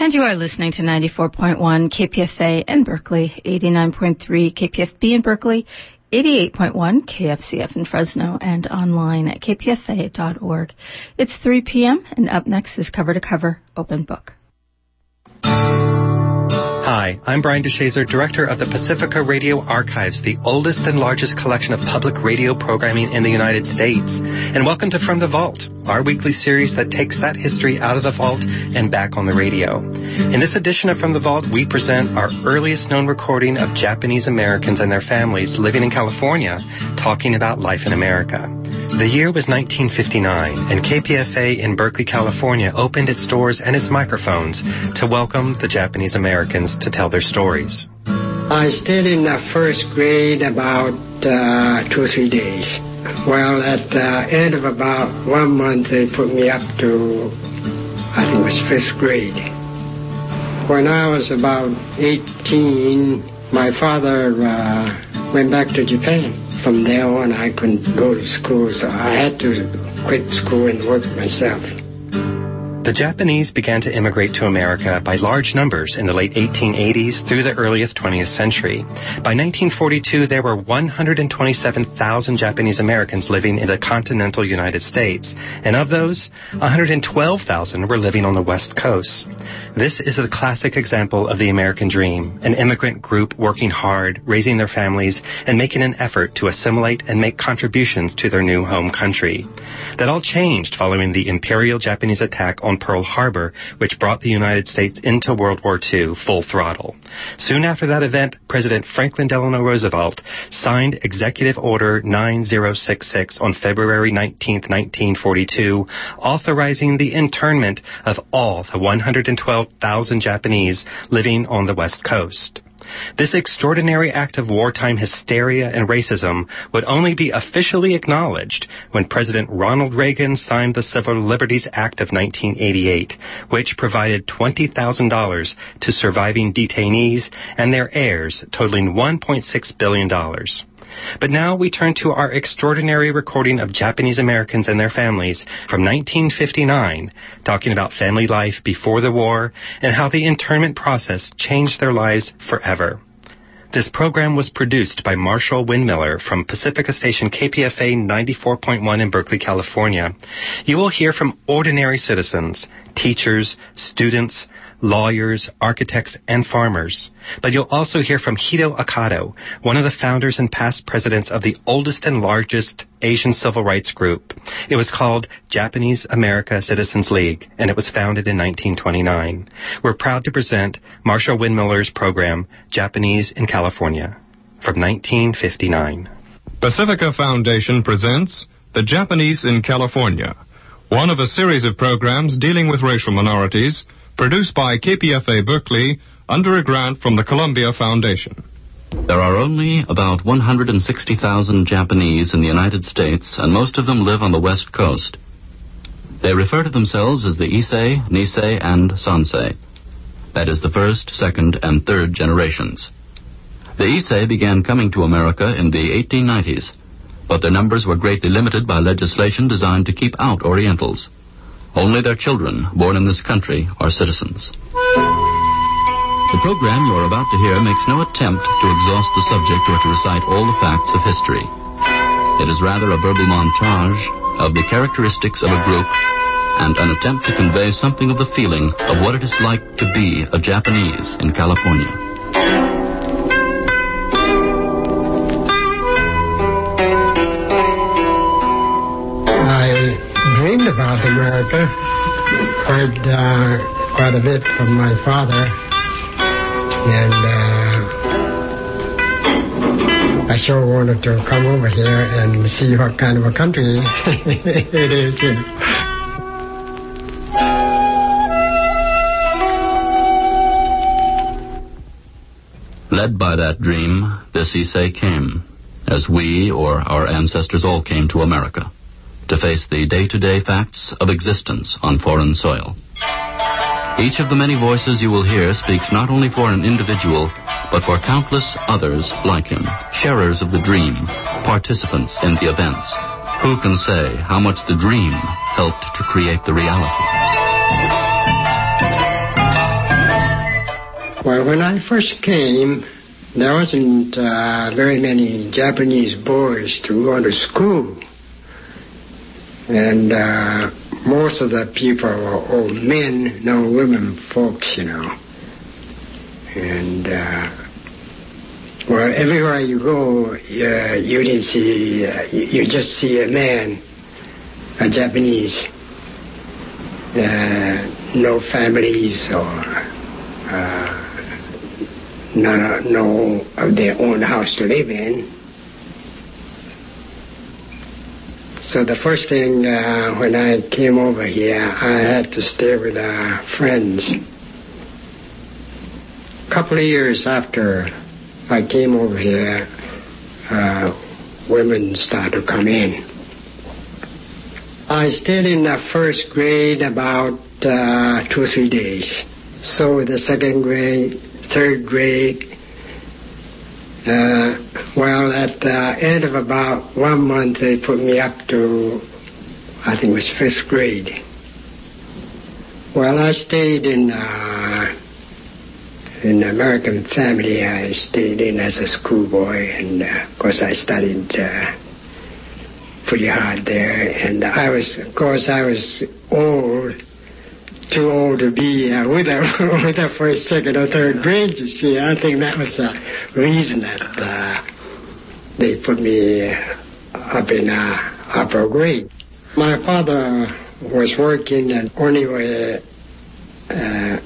And you are listening to 94.1 KPFA in Berkeley, 89.3 KPFB in Berkeley, 88.1 KFCF in Fresno, and online at kpfa.org. It's 3 p.m., and up next is Cover to Cover Open Book. Hi, I'm Brian DeShazor, Director of the Pacifica Radio Archives, the oldest and largest collection of public radio programming in the United States. And welcome to From the Vault, our weekly series that takes that history out of the vault and back on the radio. In this edition of From the Vault, we present our earliest known recording of Japanese Americans and their families living in California talking about life in America. The year was 1959, and KPFA in Berkeley, California opened its doors and its microphones to welcome the Japanese Americans to tell their stories. I stayed in the first grade about uh, two or three days. Well, at the end of about one month, they put me up to, I think it was fifth grade. When I was about 18, my father uh, went back to Japan from there on, I couldn't go to school, so I had to quit school and work myself. The Japanese began to immigrate to America by large numbers in the late 1880s through the earliest 20th century. By 1942, there were 127,000 Japanese Americans living in the continental United States, and of those, 112,000 were living on the West Coast. This is the classic example of the American dream, an immigrant group working hard, raising their families, and making an effort to assimilate and make contributions to their new home country. That all changed following the Imperial Japanese attack on Pearl Harbor, which brought the United States into World War II full throttle. Soon after that event, President Franklin Delano Roosevelt signed Executive Order 9066 on February 19, 1942, authorizing the internment of all the 112,000 Japanese living on the West Coast. This extraordinary act of wartime hysteria and racism would only be officially acknowledged when President Ronald Reagan signed the Civil Liberties Act of 1988, which provided $20,000 to surviving detainees and their heirs, totaling $1.6 billion. But now we turn to our extraordinary recording of Japanese Americans and their families from 1959, talking about family life before the war and how the internment process changed their lives forever. This program was produced by Marshall Windmiller from Pacifica Station KPFA 94.1 in Berkeley, California. You will hear from ordinary citizens, teachers, students, lawyers, architects, and farmers. But you'll also hear from Hito Okada, one of the founders and past presidents of the oldest and largest Asian civil rights group. It was called Japanese America Citizens League, and it was founded in 1929. We're proud to present Marshall Windmiller's program, Japanese in California, from 1959. Pacifica Foundation presents The Japanese in California, one of a series of programs dealing with racial minorities produced by KPFA Berkeley under a grant from the Columbia Foundation. There are only about 160,000 Japanese in the United States, and most of them live on the West Coast. They refer to themselves as the Issei, Nisei, and Sansei. That is the first, second, and third generations. The Issei began coming to America in the 1890s, but their numbers were greatly limited by legislation designed to keep out Orientals. Only their children, born in this country, are citizens. The program you are about to hear makes no attempt to exhaust the subject or to recite all the facts of history. It is rather a verbal montage of the characteristics of a group and an attempt to convey something of the feeling of what it is like to be a Japanese in California. America. Heard uh, quite a bit from my father. And uh, I sure wanted to come over here and see what kind of a country it is. You know. Led by that dream, this Issei came, as we or our ancestors all came to America to face the day to day facts of existence on foreign soil. Each of the many voices you will hear speaks not only for an individual, but for countless others like him, sharers of the dream, participants in the events. Who can say how much the dream helped to create the reality? Well, when I first came, there wasn't uh, very many Japanese boys to go to school. And uh, most of the people were old men, no women folks, you know. And, uh, well, everywhere you go, uh, you didn't see, uh, you, you just see a man, a Japanese. Uh, no families or uh, no, no of their own house to live in. So the first thing uh, when I came over here, I had to stay with uh, friends. A couple of years after I came over here, uh, women started to come in. I stayed in the first grade about uh, two or three days. So the second grade, third grade, well, at the end of about one month, they put me up to, I think it was fifth grade. Well, I stayed in uh, in American family. I stayed in as a schoolboy, and uh, of course, I studied uh, pretty hard there. And I was, of course, I was old too old to be uh, with her with her first, second, or third grade. You see, I think that was the reason that uh, they put me up in uh, upper grade. My father was working, and only way uh,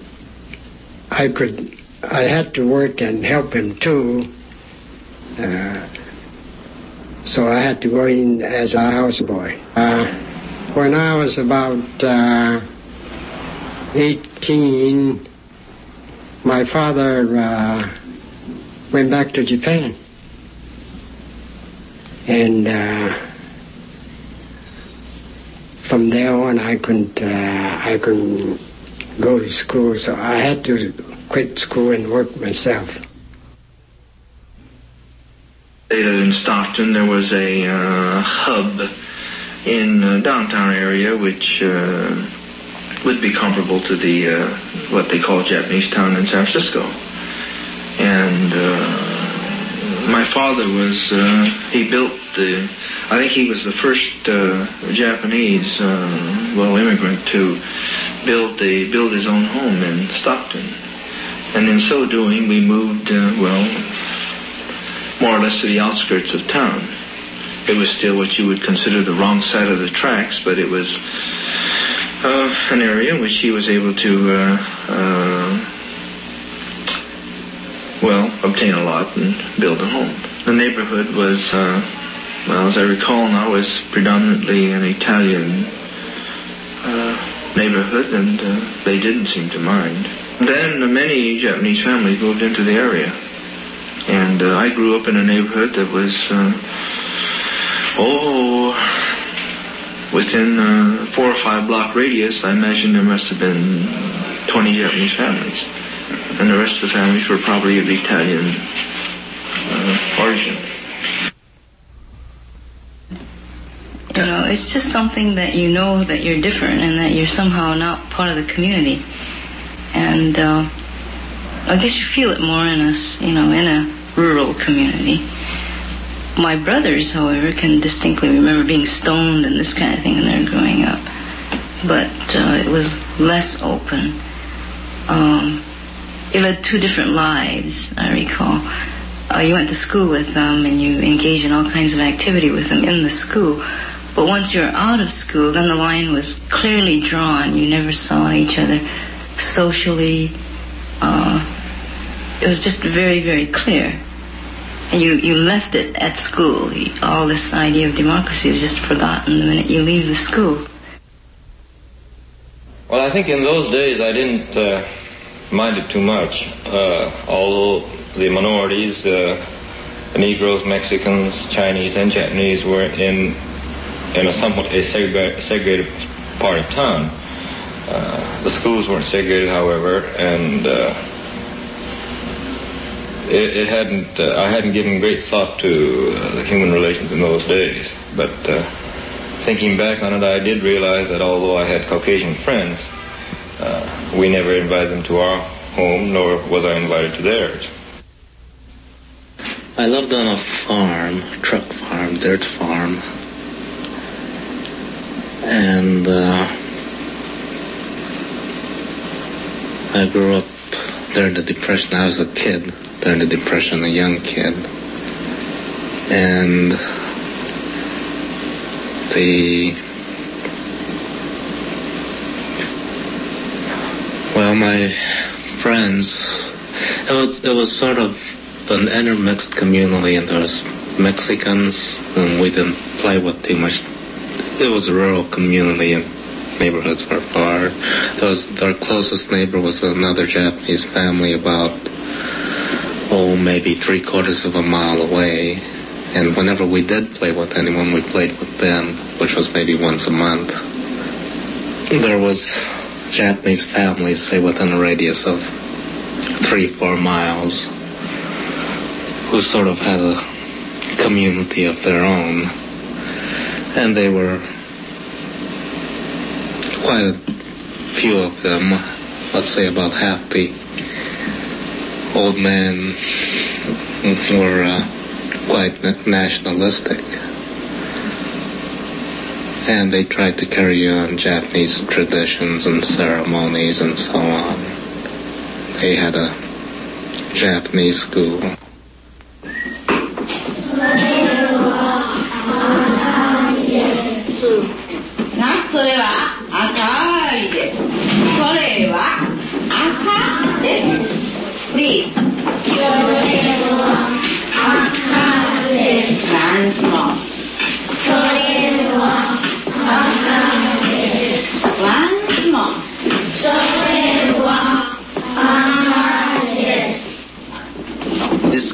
I could, I had to work and help him too. Uh, so I had to go in as a houseboy. Uh, when I was about 18, my father uh, went back to Japan. And uh, from there on, I couldn't, uh, I couldn't go to school, so I had to quit school and work myself. In Stockton, there was a uh, hub in downtown area which uh, would be comparable to the uh, what they call Japanese town in San Francisco. And uh, my father was uh, he built the I think he was the first uh, Japanese uh, well immigrant to build the build his own home in Stockton. And in so doing, we moved uh, well more or less to the outskirts of town. It was still what you would consider the wrong side of the tracks, but it was uh, an area in which he was able to, uh, uh, well, obtain a lot and build a home. The neighborhood was, uh, well, as I recall now, was predominantly an Italian uh, neighborhood, and uh, they didn't seem to mind. Then many Japanese families moved into the area, and I grew up in a neighborhood that was, oh, within a four or five block radius, I imagine there must have been 20 Japanese families. And the rest of the families were probably of Italian uh, origin. You know, it's just something that you know that you're different and that you're somehow not part of the community. And uh, I guess you feel it more in a, you know, in a rural community. My brothers, however, can distinctly remember being stoned and this kind of thing when they were growing up. But uh, it was less open. Um, you led two different lives, I recall. Uh, you went to school with them and you engaged in all kinds of activity with them in the school. But once you were out of school, then the line was clearly drawn. You never saw each other socially. Uh, it was just very, very clear you, you left it at school. All this idea of democracy is just forgotten the minute you leave the school. Well, I think in those days I didn't uh, mind it too much. Uh, although the minorities, uh, Negroes, Mexicans, Chinese, and Japanese were in in a somewhat a segregated part of town. Uh, the schools weren't segregated, however, and uh, it, it hadn't. Uh, I hadn't given great thought to uh, human relations in those days. But uh, thinking back on it, I did realize that although I had Caucasian friends, uh, we never invited them to our home, nor was I invited to theirs. I lived on a farm, truck farm, dirt farm. And uh, I grew up during the Depression. I was a kid during the Depression, a young kid. And the well, my friends, it was it was sort of an intermixed community, and there was Mexicans, and we didn't play with too much. It was a rural community, and neighborhoods were far. Was, our closest neighbor was another Japanese family about oh maybe three quarters of a mile away. And whenever we did play with anyone, we played with them, which was maybe once a month. There was Japanese families, say within a radius of three, four miles, who sort of had a community of their own. And they were quite a few of them, let's say about half the old men were uh, quite nationalistic. And they tried to carry on Japanese traditions and ceremonies and so on. They had a Japanese school.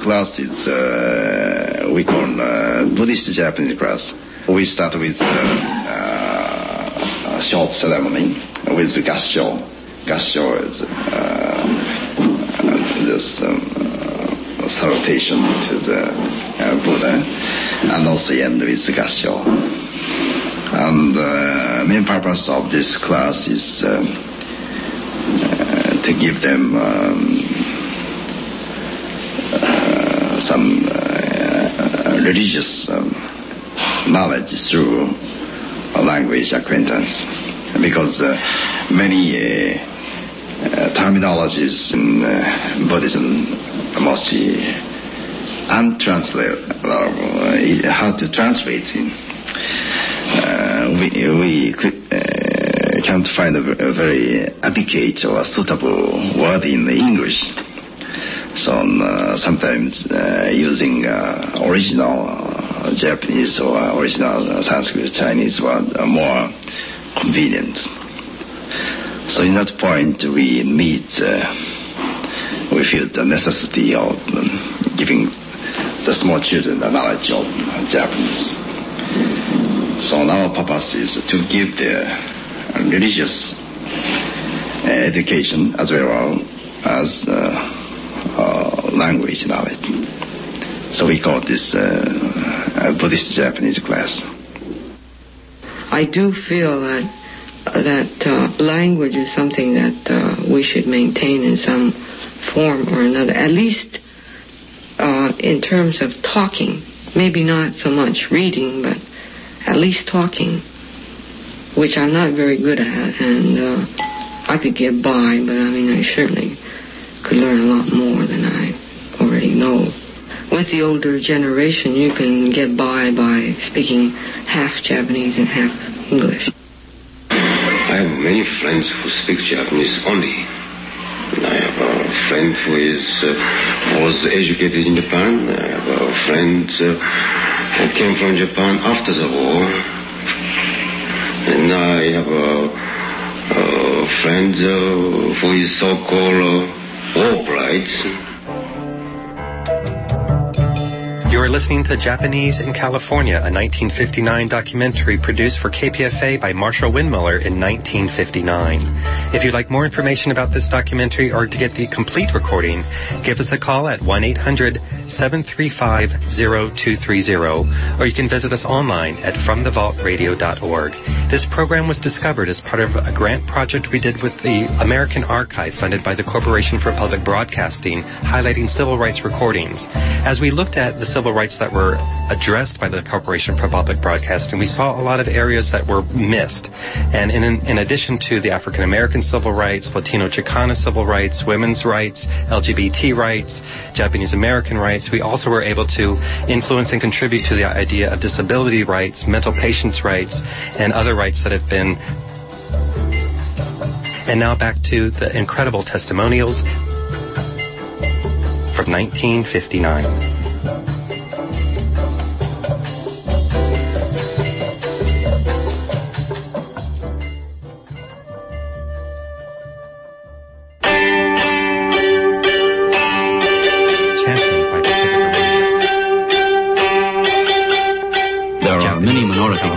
Uh, uh, Buddhist Japanese class. We start with uh, a short ceremony with the gassho. Gassho is this um, salutation to the Buddha, and also end with the gassho. And the main purpose of this class is um, to give them um, some religious um, knowledge through language acquaintance because uh, many uh, uh, terminologies in Buddhism mostly untranslatable, hard to translate. we we can't find a, very adequate or suitable word in English. So uh, sometimes uh, using uh, original Japanese or original Sanskrit Chinese word are more convenient. So in that point, we need, we feel the necessity of um, giving the small children the knowledge of Japanese. So our purpose is to give the religious education as well as uh, uh, language knowledge. So we call this uh, Buddhist Japanese class. I do feel that that uh, language is something that uh, we should maintain in some form or another, at least in terms of talking. Maybe not so much reading, but at least talking, which I'm not very good at, and I could get by, but I mean, I certainly could learn a lot more than I already know. With the older generation, you can get by by speaking half Japanese and half English. I have many friends who speak Japanese only. I have a friend who is uh, was educated in Japan. I have a friend uh, that came from Japan after the war. And I have a, a friend uh, who is so-called uh, war You are listening to Japanese in California, a 1959 documentary produced for KPFA by Marshall Windmiller in 1959. If you'd like more information about this documentary or to get the complete recording, give us a call at 1-800-735-0230 or you can visit us online at fromthevaultradio.org. This program was discovered as part of a grant project we did with the American Archive funded by the Corporation for Public Broadcasting, highlighting civil rights recordings. As we looked at the civil rights that were addressed by the Corporation for Public Broadcasting, we saw a lot of areas that were missed. And in, in addition to the African American civil rights, Latino Chicana civil rights, women's rights, LGBT rights, Japanese American rights, we also were able to influence and contribute to the idea of disability rights, mental patients' rights, and other rights that have been and now back to the incredible testimonials from 1959.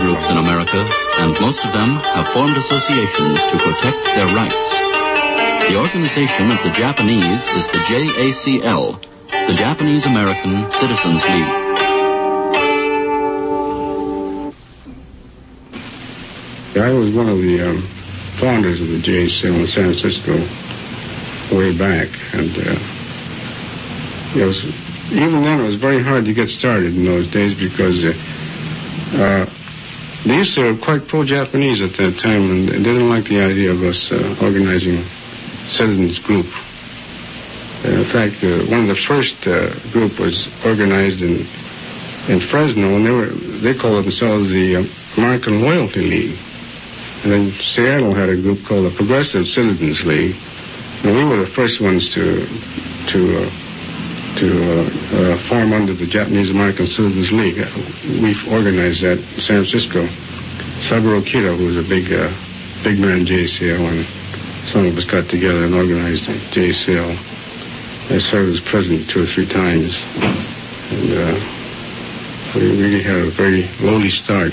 Groups in America, and most of them have formed associations to protect their rights. The organization of the Japanese is the JACL, the Japanese American Citizens League. I was one of the um, founders of the JACL in San Francisco way back, and uh, it was, even then it was very hard to get started in those days because uh, uh, these were quite pro-Japanese at that time, and they didn't like the idea of us uh, organizing citizens group. Uh, in fact, uh, one of the first uh, group was organized in in Fresno, and they were they called themselves the American Loyalty League. And then Seattle had a group called the Progressive Citizens League, and we were the first ones to to uh, to uh, uh, form under the Japanese American Citizens League. We organized that in San Francisco. Saburo Kido, who was a big, uh, big man in JCL, and some of us got together and organized JCL. I served as president two or three times, and uh, we really had a very lowly start.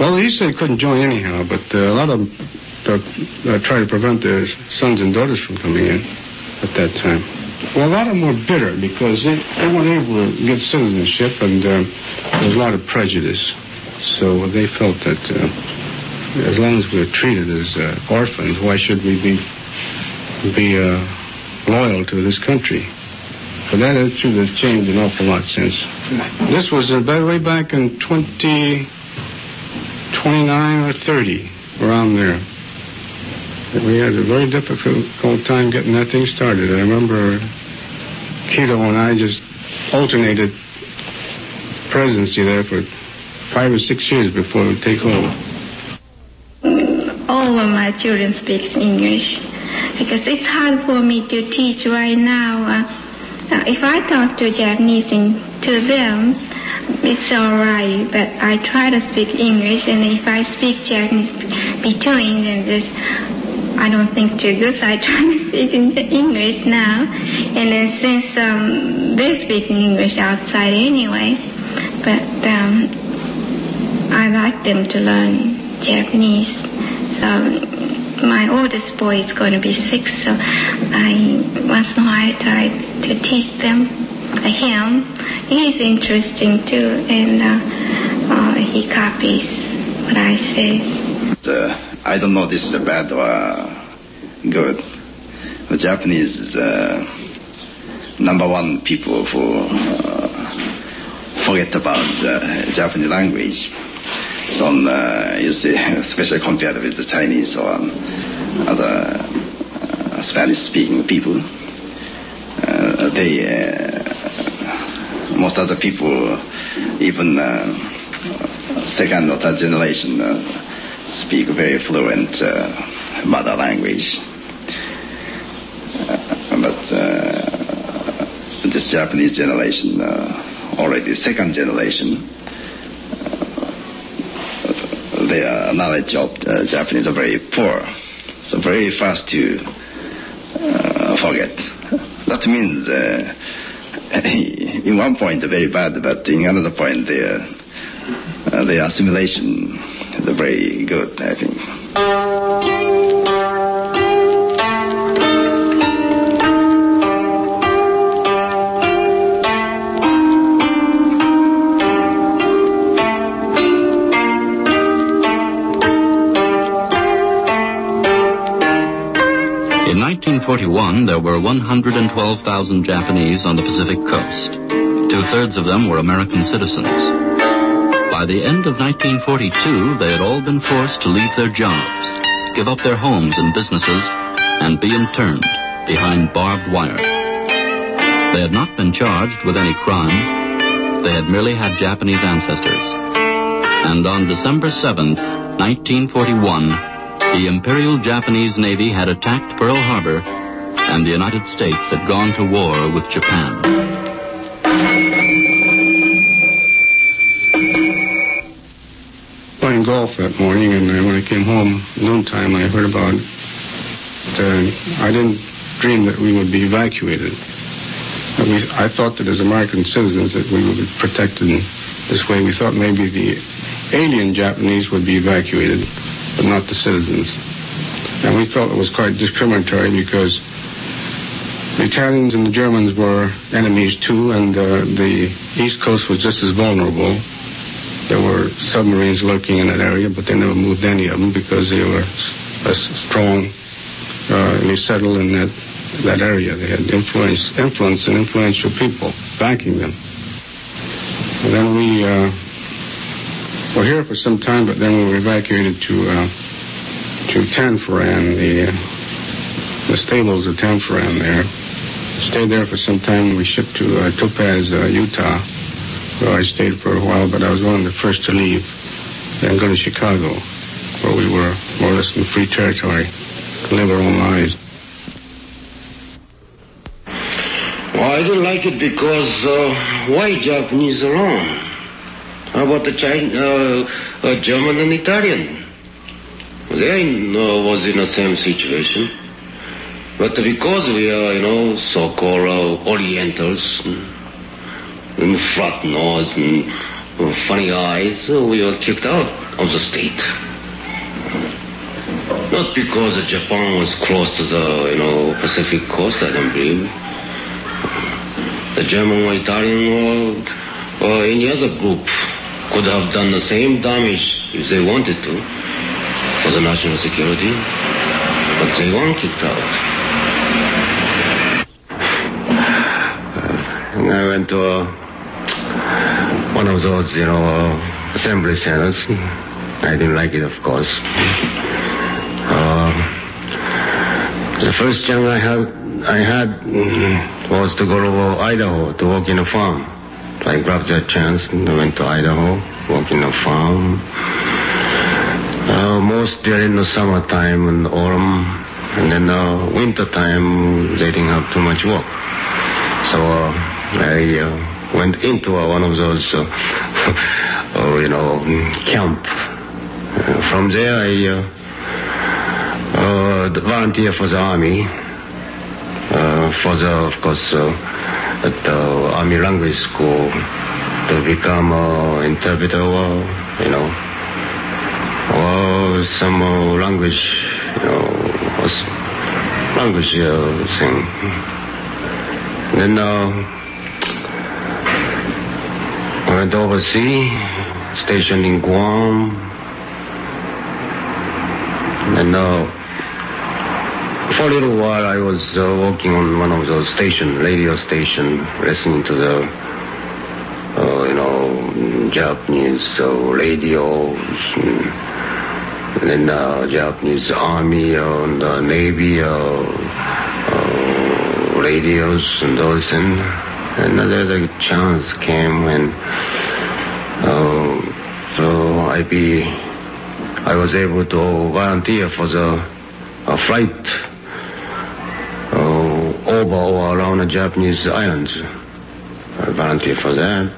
Well, used to couldn't join anyhow, but uh, a lot of them uh, tried to prevent their sons and daughters from coming in at that time. Well, a lot of them were bitter because they, they weren't able to get citizenship, and uh, there was a lot of prejudice. So they felt that uh, as long as we're treated as uh, orphans, why should we be be uh, loyal to this country? But that attitude has changed an awful lot since. This was, uh, by the way, back in 20, 29 or 30, around there. We had a very difficult time getting that thing started. I remember Kido and I just alternated presidency there for five or six years before we take over. All of my children speak English because it's hard for me to teach right now. Uh, if I talk to Japanese in, to them, it's all right, but I try to speak English, and if I speak Japanese between, then this I don't think too good, so I try to speak in English now. And then since um, they're speaking English outside anyway, but um, I like them to learn Japanese. So my oldest boy is going to be six, so I once in a while I try to teach them uh, him. He's interesting too, and uh, uh, he copies what I say. Uh, I don't know this is a bad or good. The Japanese is uh, number one people who uh, forget about uh, Japanese language. So uh, you see, especially compared with the Chinese or um, other uh, Spanish-speaking people, uh, they most other people, even second or third generation, speak very fluent mother language. Uh, but uh, this Japanese generation, uh, already second generation, their knowledge of Japanese are very poor, so very fast to forget. That means in one point very bad, but in another point their uh, their assimilation very good, I think. In 1941, there were 112,000 Japanese on the Pacific coast. Two thirds of them were American citizens. By the end of 1942, they had all been forced to leave their jobs, give up their homes and businesses, and be interned behind barbed wire. They had not been charged with any crime. They had merely had Japanese ancestors. And on December 7th, 1941, the Imperial Japanese Navy had attacked Pearl Harbor, and the United States had gone to war with Japan. Golf that morning, and when I came home noontime, I heard about. Uh, I didn't dream that we would be evacuated. At least I thought that as American citizens that we would be protected in this way. We thought maybe the alien Japanese would be evacuated, but not the citizens. And we felt it was quite discriminatory because the Italians and the Germans were enemies too, and uh, the East Coast was just as vulnerable. There were submarines lurking in that area, but they never moved any of them because they were strong. Uh, they settled in that that area. They had influence, influence and influential people backing them. And then we uh, were here for some time, but then we were evacuated to uh, to Tanforan, the uh, the stables of Tanforan there. Stayed there for some time. We shipped to uh, Topaz, uh, Utah, where I stayed for a while, but I was one of the first to leave Then go to Chicago, where we were more or less in free territory, to live our own lives. Well, I didn't like it because uh, why Japanese alone? How about the China, uh, uh, German and Italian? They uh, was in the same situation. But because we are, you know, so-called uh, Orientals, mm, and flat nose and funny eyes, uh, we were kicked out of the state. Not because Japan was close to the, you know, Pacific coast, I don't believe. The German or Italian or, or any other group could have done the same damage if they wanted to for the national security, but they weren't kicked out. And I went to uh, one of those, you know, assembly centers. I didn't like it, of course. Uh, the first job I had, I had mm, was to go to Idaho to work in a farm. I grabbed that chance and I went to Idaho, work in a farm. Uh, most during the summertime and autumn, and then uh, winter time they didn't have too much work. So uh, I uh, went into one of those, uh, oh, you know, camp. From there I uh, uh, volunteered for the army. Uh, for the, of course, uh, at the army language school to become uh, interpreter, uh, you know, or some language, you know, language thing. Then uh, Went overseas, stationed in Guam. And uh, for a little while, I was uh, working on one of those station, radio station, listening to the, uh, you know, Japanese uh, radios, and then uh, Japanese Army and uh, Navy uh, uh, radios and those things. And there's a chance came when, uh, so I be, I was able to volunteer for the uh, flight uh, over or around the Japanese islands. I volunteered for that.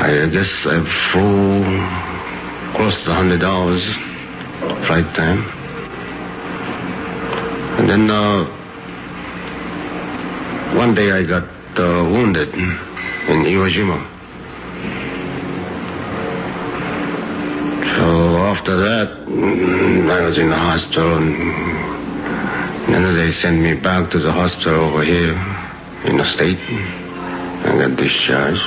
I guess I flew close to 100 hours flight time. And then uh, one day I got uh, wounded in Iwo Jima. So after that, mm, I was in the hospital, and then they sent me back to the hospital over here in the state. I got discharged.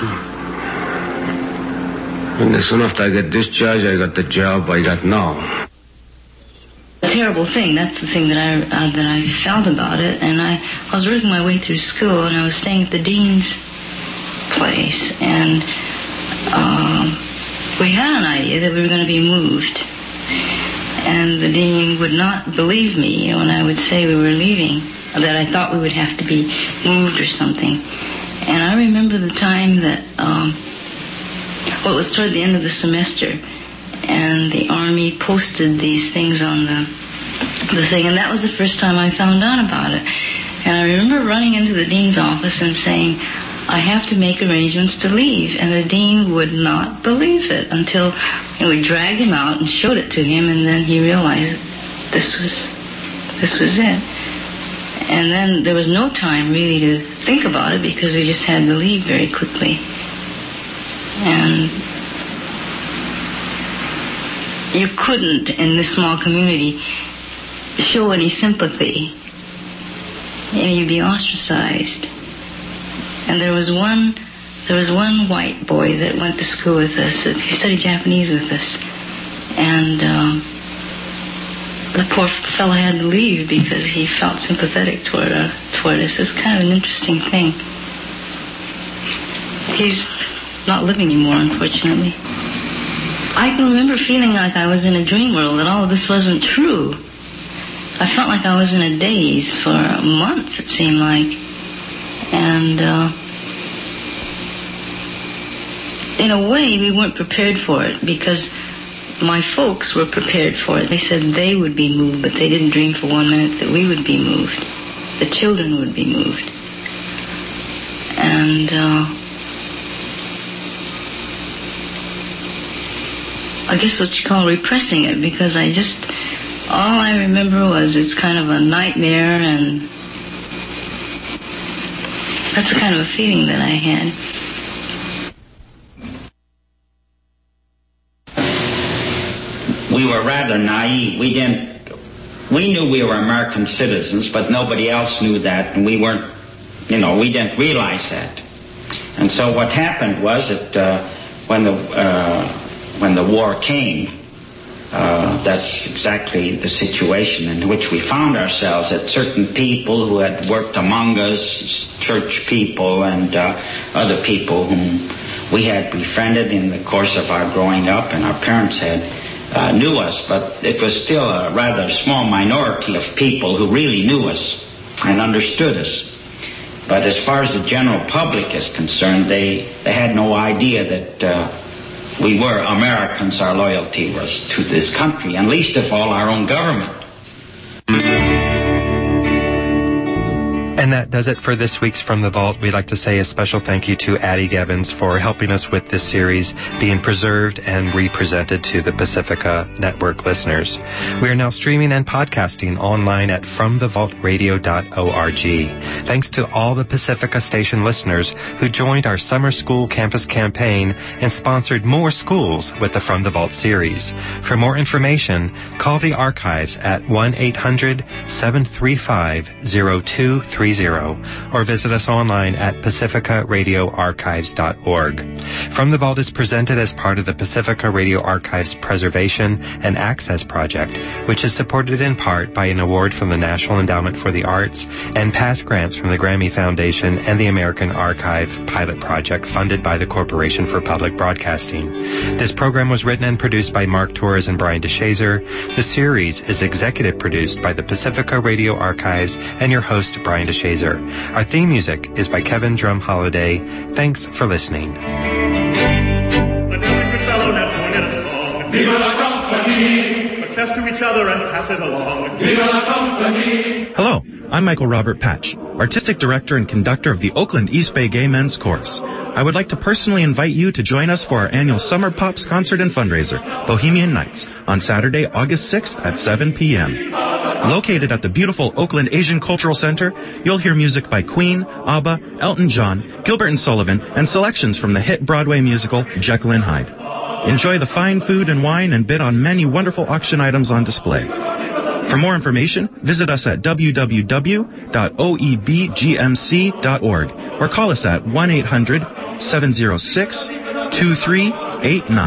And as soon after I got discharged, I got the job I got now. Terrible thing. That's the thing that I uh, that I felt about it. And I, I was working my way through school, and I was staying at the dean's place, and um, we had an idea that we were going to be moved. And the dean would not believe me when I would say we were leaving, that I thought we would have to be moved or something. And I remember the time that, um, well, it was toward the end of the semester, and the army posted these things on the the thing, and that was the first time I found out about it. And I remember running into the dean's office and saying, I have to make arrangements to leave. And the dean would not believe it until you know, we dragged him out and showed it to him, and then he realized this was this was it. And then there was no time really to think about it because we just had to leave very quickly. And you couldn't in this small community show any sympathy. Know, you'd be ostracized. And there was one, there was one white boy that went to school with us. He studied Japanese with us, and um, the poor fellow had to leave because he felt sympathetic toward uh, toward us. It's kind of an interesting thing. He's not living anymore, unfortunately. I can remember feeling like I was in a dream world, that all of this wasn't true. I felt like I was in a daze for months, it seemed like. And uh, in a way, we weren't prepared for it because my folks were prepared for it. They said they would be moved, but they didn't dream for one minute that we would be moved. The children would be moved. And uh, I guess what you call repressing it because I just all I remember was it's kind of a nightmare and that's the kind of a feeling that I had. We were rather naive. We didn't we knew we were American citizens, but nobody else knew that and we weren't you know, we didn't realize that. And so what happened was that uh, when the uh, when the war came, uh, that's exactly the situation in which we found ourselves. That certain people who had worked among us, church people and uh, other people whom we had befriended in the course of our growing up, and our parents had uh, knew us, but it was still a rather small minority of people who really knew us and understood us. But as far as the general public is concerned, they, they had no idea that uh, we were Americans. Our loyalty was to this country, and least of all our own government. And that does it for this week's From the Vault. We'd like to say a special thank you to Addie Gibbons for helping us with this series being preserved and represented to the Pacifica Network listeners. We are now streaming and podcasting online at fromthevaultradio.org. Thanks to all the Pacifica station listeners who joined our summer school campus campaign and sponsored more schools with the From the Vault series. For more information, call the archives at 1-800-735-0230 or visit us online at pacificaradioarchives.org. From the Vault is presented as part of the Pacifica Radio Archives Preservation and Access Project, which is supported in part by an award from the National Endowment for the Arts and past grants from the Grammy Foundation and the American Archive Pilot Project funded by the Corporation for Public Broadcasting. This program was written and produced by Mark Torres and Brian DeShazor. The series is executive produced by the Pacifica Radio Archives and your host, Brian DeShazor. Our theme music is by Kevin Drum Holiday. Thanks for listening. Viva la company! Success to each and pass it along. Hello, I'm Michael Robert Patch, Artistic Director and Conductor of the Oakland East Bay Gay Men's Chorus. I would like to personally invite you to join us for our annual Summer Pops concert and fundraiser, Bohemian Nights, on Saturday, August 6th at 7 p.m. Located at the beautiful Oakland Asian Cultural Center, you'll hear music by Queen, ABBA, Elton John, Gilbert and Sullivan, and selections from the hit Broadway musical Jekyll and Hyde. Enjoy the fine food and wine and bid on many wonderful auction items on display display. For more information, visit us at www.oebgmc.org or call us at 1 800 706 2389.